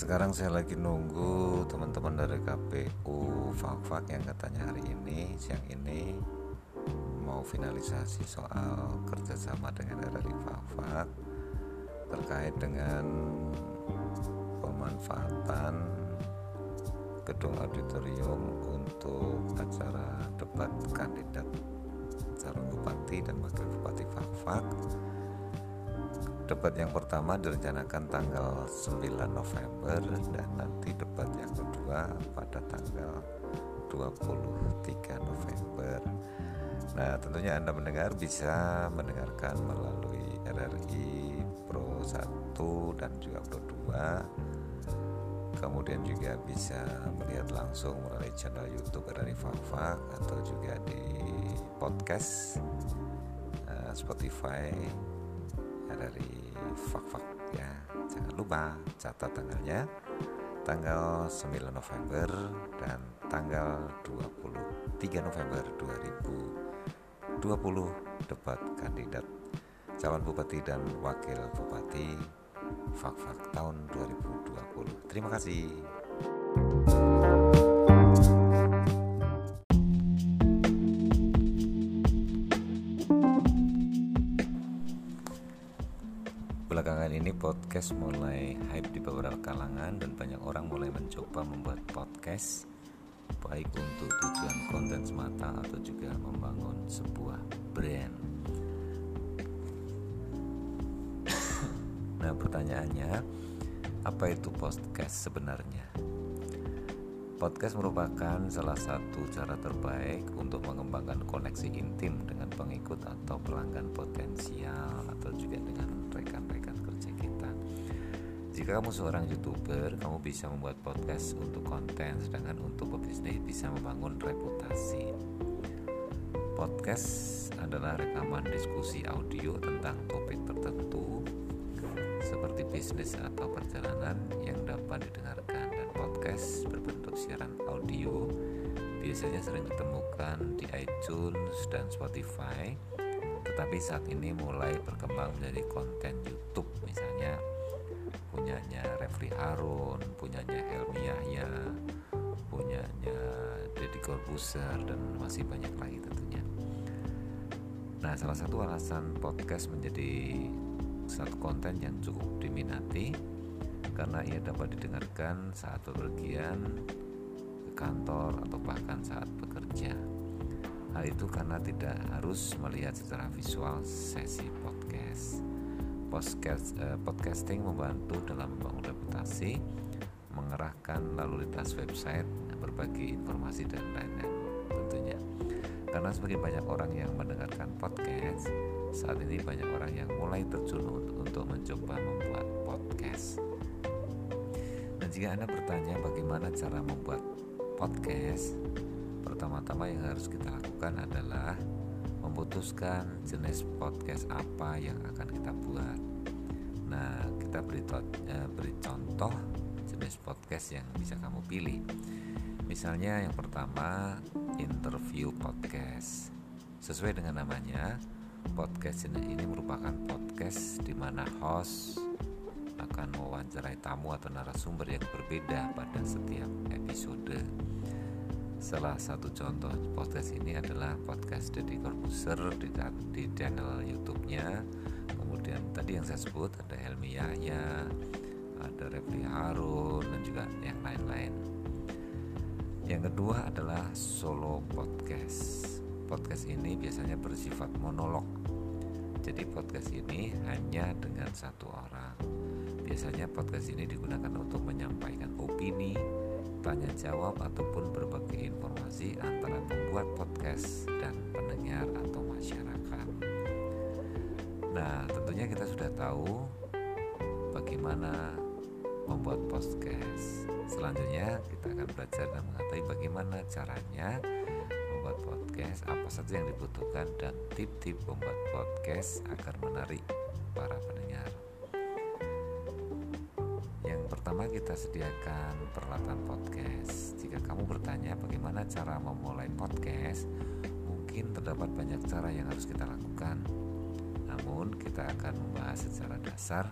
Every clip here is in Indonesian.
sekarang saya lagi nunggu teman-teman dari KPU Fakfak yang katanya hari ini siang ini mau finalisasi soal kerjasama dengan RRI Fakfak terkait dengan pemanfaatan gedung auditorium untuk acara debat kandidat calon bupati dan wakil bupati Fakfak debat yang pertama direncanakan tanggal 9 November dan nanti debat yang kedua pada tanggal 23 November. Nah, tentunya Anda mendengar bisa mendengarkan melalui RRI Pro 1 dan juga Pro 2. Kemudian juga bisa melihat langsung melalui channel YouTube RRI Fakfak atau juga di podcast uh, Spotify dari fak-fak ya. Jangan lupa catat tanggalnya. Tanggal 9 November dan tanggal 23 November 2020 debat kandidat calon bupati dan wakil bupati fak-fak tahun 2020 terima kasih podcast mulai hype di beberapa kalangan dan banyak orang mulai mencoba membuat podcast baik untuk tujuan konten semata atau juga membangun sebuah brand. Nah, pertanyaannya, apa itu podcast sebenarnya? Podcast merupakan salah satu cara terbaik untuk mengembangkan koneksi intim dengan pengikut atau pelanggan potensial Jika kamu seorang youtuber, kamu bisa membuat podcast untuk konten, sedangkan untuk pebisnis bisa membangun reputasi. Podcast adalah rekaman diskusi audio tentang topik tertentu seperti bisnis atau perjalanan yang dapat didengarkan dan podcast berbentuk siaran audio biasanya sering ditemukan di iTunes dan Spotify tetapi saat ini mulai berkembang menjadi konten YouTube misalnya punyanya Refri Harun, punyanya Helmi Yahya, punyanya Deddy Corbuzier dan masih banyak lagi tentunya. Nah, salah satu alasan podcast menjadi satu konten yang cukup diminati karena ia dapat didengarkan saat bepergian ke kantor atau bahkan saat bekerja. Hal itu karena tidak harus melihat secara visual sesi podcast. Podcast eh, podcasting membantu dalam membangun reputasi, mengerahkan lalu lintas website, berbagi informasi dan lain-lain tentunya. Karena semakin banyak orang yang mendengarkan podcast, saat ini banyak orang yang mulai terjun untuk mencoba membuat podcast. Dan jika Anda bertanya bagaimana cara membuat podcast, pertama-tama yang harus kita lakukan adalah memutuskan jenis podcast apa yang akan kita buat. Nah, kita beri, eh, beri contoh jenis podcast yang bisa kamu pilih. Misalnya yang pertama interview podcast. Sesuai dengan namanya, podcast ini merupakan podcast di mana host akan mewawancarai tamu atau narasumber yang berbeda pada setiap episode. Salah satu contoh podcast ini adalah podcast Deddy Corbuzier di, di channel YouTube-nya. Kemudian tadi yang saya sebut ada Helmi Yahya, ada Refli Harun dan juga yang lain-lain. Yang kedua adalah solo podcast. Podcast ini biasanya bersifat monolog. Jadi podcast ini hanya dengan satu orang. Biasanya podcast ini digunakan untuk menyampaikan opini, tanya jawab ataupun berbagai informasi antara pembuat podcast dan pendengar atau masyarakat. Nah, tentunya kita sudah tahu bagaimana membuat podcast. Selanjutnya kita akan belajar dan mengetahui bagaimana caranya membuat podcast, apa saja yang dibutuhkan dan tip-tip membuat podcast agar menarik para pendengar pertama kita sediakan peralatan podcast. Jika kamu bertanya bagaimana cara memulai podcast, mungkin terdapat banyak cara yang harus kita lakukan. Namun, kita akan membahas secara dasar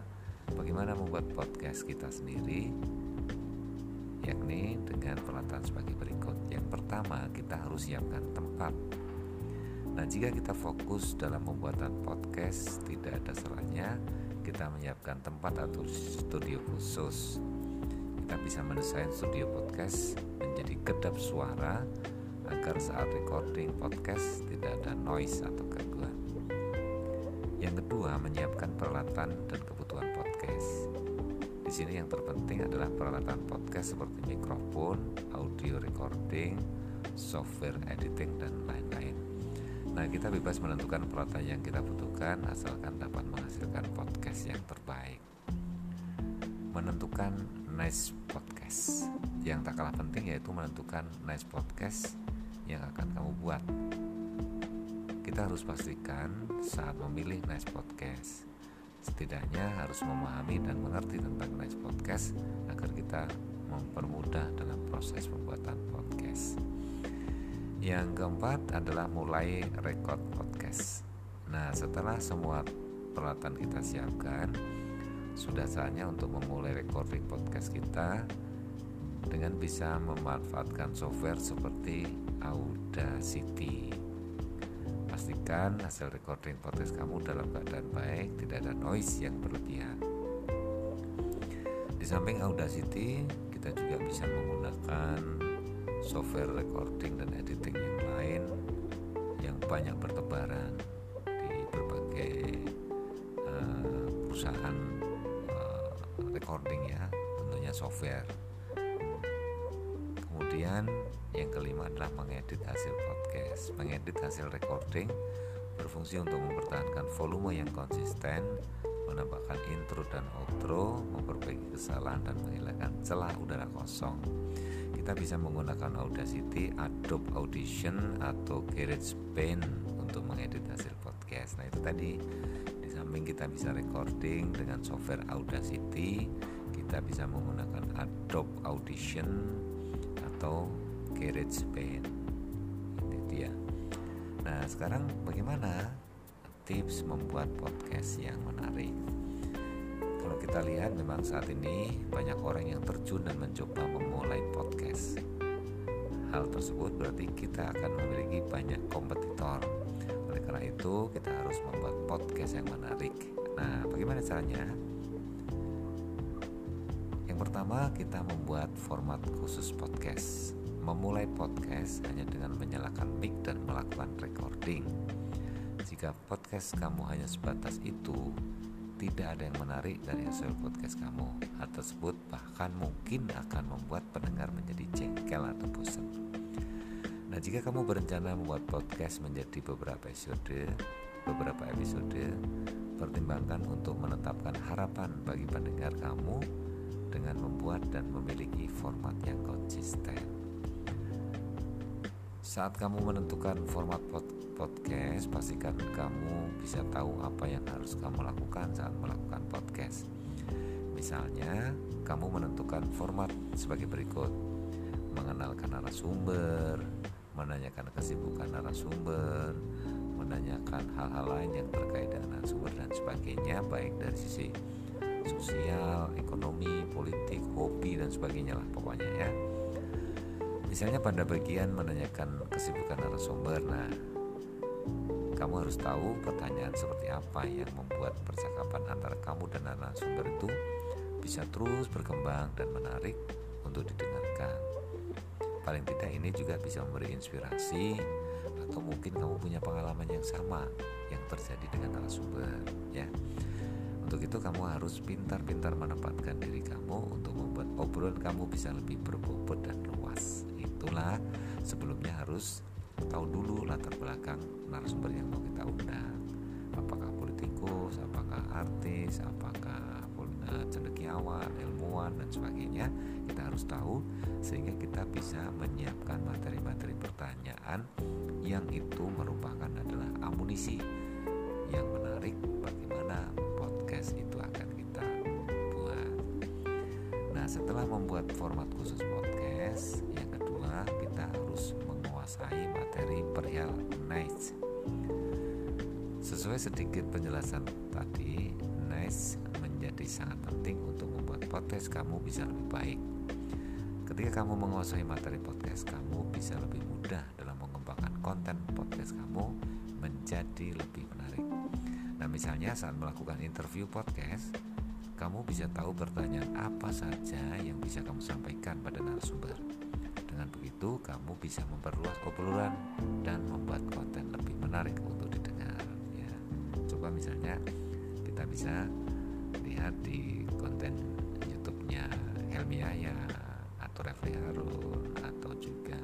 bagaimana membuat podcast kita sendiri yakni dengan peralatan sebagai berikut. Yang pertama, kita harus siapkan tempat. Nah, jika kita fokus dalam pembuatan podcast, tidak ada salahnya kita menyiapkan tempat atau studio khusus. Kita bisa mendesain studio podcast menjadi kedap suara agar saat recording podcast tidak ada noise atau gangguan. Yang kedua, menyiapkan peralatan dan kebutuhan podcast. Di sini yang terpenting adalah peralatan podcast seperti mikrofon, audio recording, software editing dan lain-lain. Nah, kita bebas menentukan peralatan yang kita butuhkan asalkan dapat menghasilkan podcast yang terbaik. Menentukan nice podcast. Yang tak kalah penting yaitu menentukan nice podcast yang akan kamu buat. Kita harus pastikan saat memilih nice podcast, setidaknya harus memahami dan mengerti tentang nice podcast agar kita mempermudah dalam proses pembuatan podcast. Yang keempat adalah mulai record podcast. Nah, setelah semua peralatan kita siapkan, sudah saatnya untuk memulai recording podcast kita dengan bisa memanfaatkan software seperti Audacity. Pastikan hasil recording podcast kamu dalam keadaan baik, tidak ada noise yang berlebihan. Di samping Audacity, kita juga bisa menggunakan software recording dan editing yang lain yang banyak bertebaran di berbagai uh, perusahaan uh, recording ya, tentunya software Kemudian yang kelima adalah mengedit hasil podcast. Mengedit hasil recording berfungsi untuk mempertahankan volume yang konsisten, menambahkan intro dan outro, memperbaiki kesalahan dan menghilangkan celah udara kosong. Kita bisa menggunakan Audacity, Adobe Audition atau GarageBand untuk mengedit hasil podcast. Nah, itu tadi. Di samping kita bisa recording dengan software Audacity, kita bisa menggunakan Adobe Audition atau GarageBand ini dia. Nah sekarang bagaimana tips membuat podcast yang menarik kalau kita lihat memang saat ini banyak orang yang terjun dan mencoba memulai podcast hal tersebut berarti kita akan memiliki banyak kompetitor oleh karena itu kita harus membuat podcast yang menarik nah bagaimana caranya pertama kita membuat format khusus podcast. Memulai podcast hanya dengan menyalakan mic dan melakukan recording. Jika podcast kamu hanya sebatas itu, tidak ada yang menarik dari hasil podcast kamu. Hal tersebut bahkan mungkin akan membuat pendengar menjadi jengkel atau bosan. Nah, jika kamu berencana membuat podcast menjadi beberapa episode, beberapa episode, pertimbangkan untuk menetapkan harapan bagi pendengar kamu dengan membuat dan memiliki format yang konsisten. Saat kamu menentukan format podcast, pastikan kamu bisa tahu apa yang harus kamu lakukan saat melakukan podcast. Misalnya, kamu menentukan format sebagai berikut: mengenalkan narasumber, menanyakan kesibukan narasumber, menanyakan hal-hal lain yang terkait dengan narasumber dan sebagainya, baik dari sisi sosial, ekonomi, politik, hobi dan sebagainya lah pokoknya ya. Misalnya pada bagian menanyakan kesibukan narasumber. Nah, kamu harus tahu pertanyaan seperti apa yang membuat percakapan antara kamu dan narasumber itu bisa terus berkembang dan menarik untuk didengarkan. Paling tidak ini juga bisa memberi inspirasi atau mungkin kamu punya pengalaman yang sama yang terjadi dengan narasumber ya. Untuk itu kamu harus pintar-pintar menempatkan diri kamu untuk membuat obrolan kamu bisa lebih berbobot dan. Itulah sebelumnya harus tahu dulu latar belakang narasumber yang mau kita undang. Apakah politikus, apakah artis, apakah eh, cendekiawan, ilmuwan dan sebagainya. Kita harus tahu sehingga kita bisa menyiapkan materi-materi pertanyaan yang itu merupakan adalah amunisi yang menarik bagaimana podcast itu akan kita buat. Nah, setelah membuat format khusus podcast, yang kedua kita harus menguasai materi perihal niche. Sesuai sedikit penjelasan tadi, niche menjadi sangat penting untuk membuat podcast kamu bisa lebih baik. ketika kamu menguasai materi podcast, kamu bisa lebih mudah dalam mengembangkan konten podcast kamu menjadi lebih menarik. Nah, misalnya saat melakukan interview podcast, kamu bisa tahu pertanyaan apa saja yang bisa kamu sampaikan pada narasumber. Dengan begitu, kamu bisa memperluas obrolan dan membuat konten lebih menarik untuk didengar. Ya, coba misalnya kita bisa lihat di konten YouTube-nya Helmi Aya atau Refli Harun atau juga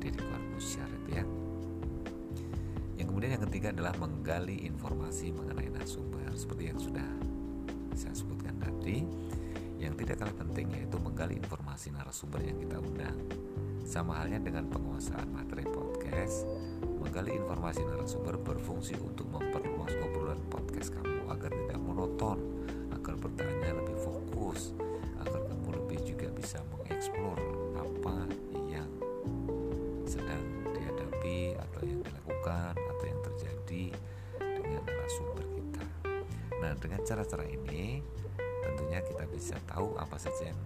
Deddy Corbusier itu ya yang kemudian yang ketiga adalah menggali informasi mengenai narasumber seperti yang sudah saya sebutkan tadi yang tidak kalah penting yaitu menggali informasi narasumber yang kita undang sama halnya dengan penguasaan materi podcast menggali informasi narasumber berfungsi untuk memperluas obrolan podcast kamu agar tidak monoton agar pertanyaan lebih fokus agar kamu lebih juga bisa mengeksplor apa yang sedang dihadapi atau yang dilakukan atau yang terjadi dengan narasumber kita. Nah, dengan cara-cara ini kita bisa tahu apa saja yang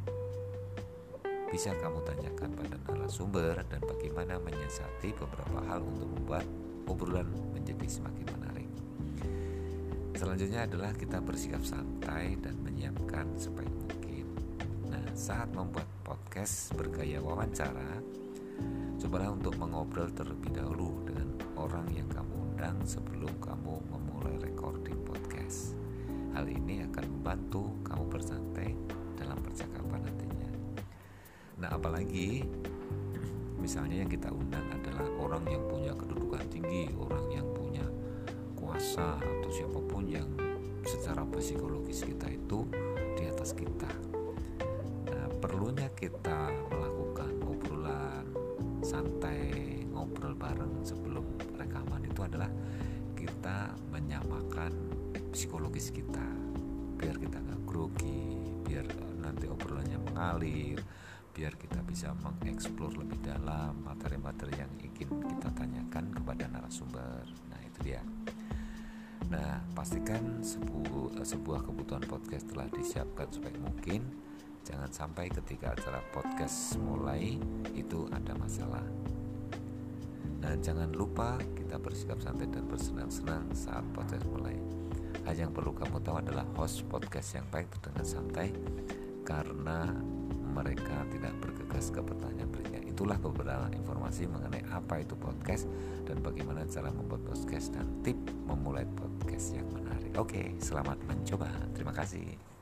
bisa kamu tanyakan pada narasumber dan bagaimana menyiasati beberapa hal untuk membuat obrolan menjadi semakin menarik. Selanjutnya adalah kita bersikap santai dan menyiapkan sebaik mungkin saat membuat podcast bergaya wawancara, cobalah untuk mengobrol terlebih dahulu dengan orang yang kamu undang sebelum kamu memulai recording podcast. Hal ini akan membantu kamu bersantai dalam percakapan nantinya. Nah, apalagi misalnya yang kita undang adalah orang yang punya kedudukan tinggi, orang yang punya kuasa atau siapa pun yang secara psikologis kita itu di atas kita perlunya kita melakukan obrolan santai ngobrol bareng sebelum rekaman itu adalah kita menyamakan psikologis kita biar kita nggak grogi biar nanti obrolannya mengalir biar kita bisa mengeksplor lebih dalam materi-materi yang ingin kita tanyakan kepada narasumber nah itu dia Nah, pastikan sebuah, sebuah kebutuhan podcast telah disiapkan sebaik mungkin Jangan sampai ketika acara podcast mulai itu ada masalah. Dan jangan lupa kita bersikap santai dan bersenang-senang saat podcast mulai. Hal yang perlu kamu tahu adalah host podcast yang baik dengan santai karena mereka tidak bergegas ke pertanyaan berikutnya. Itulah beberapa informasi mengenai apa itu podcast dan bagaimana cara membuat podcast dan tip memulai podcast yang menarik. Oke, selamat mencoba. Terima kasih.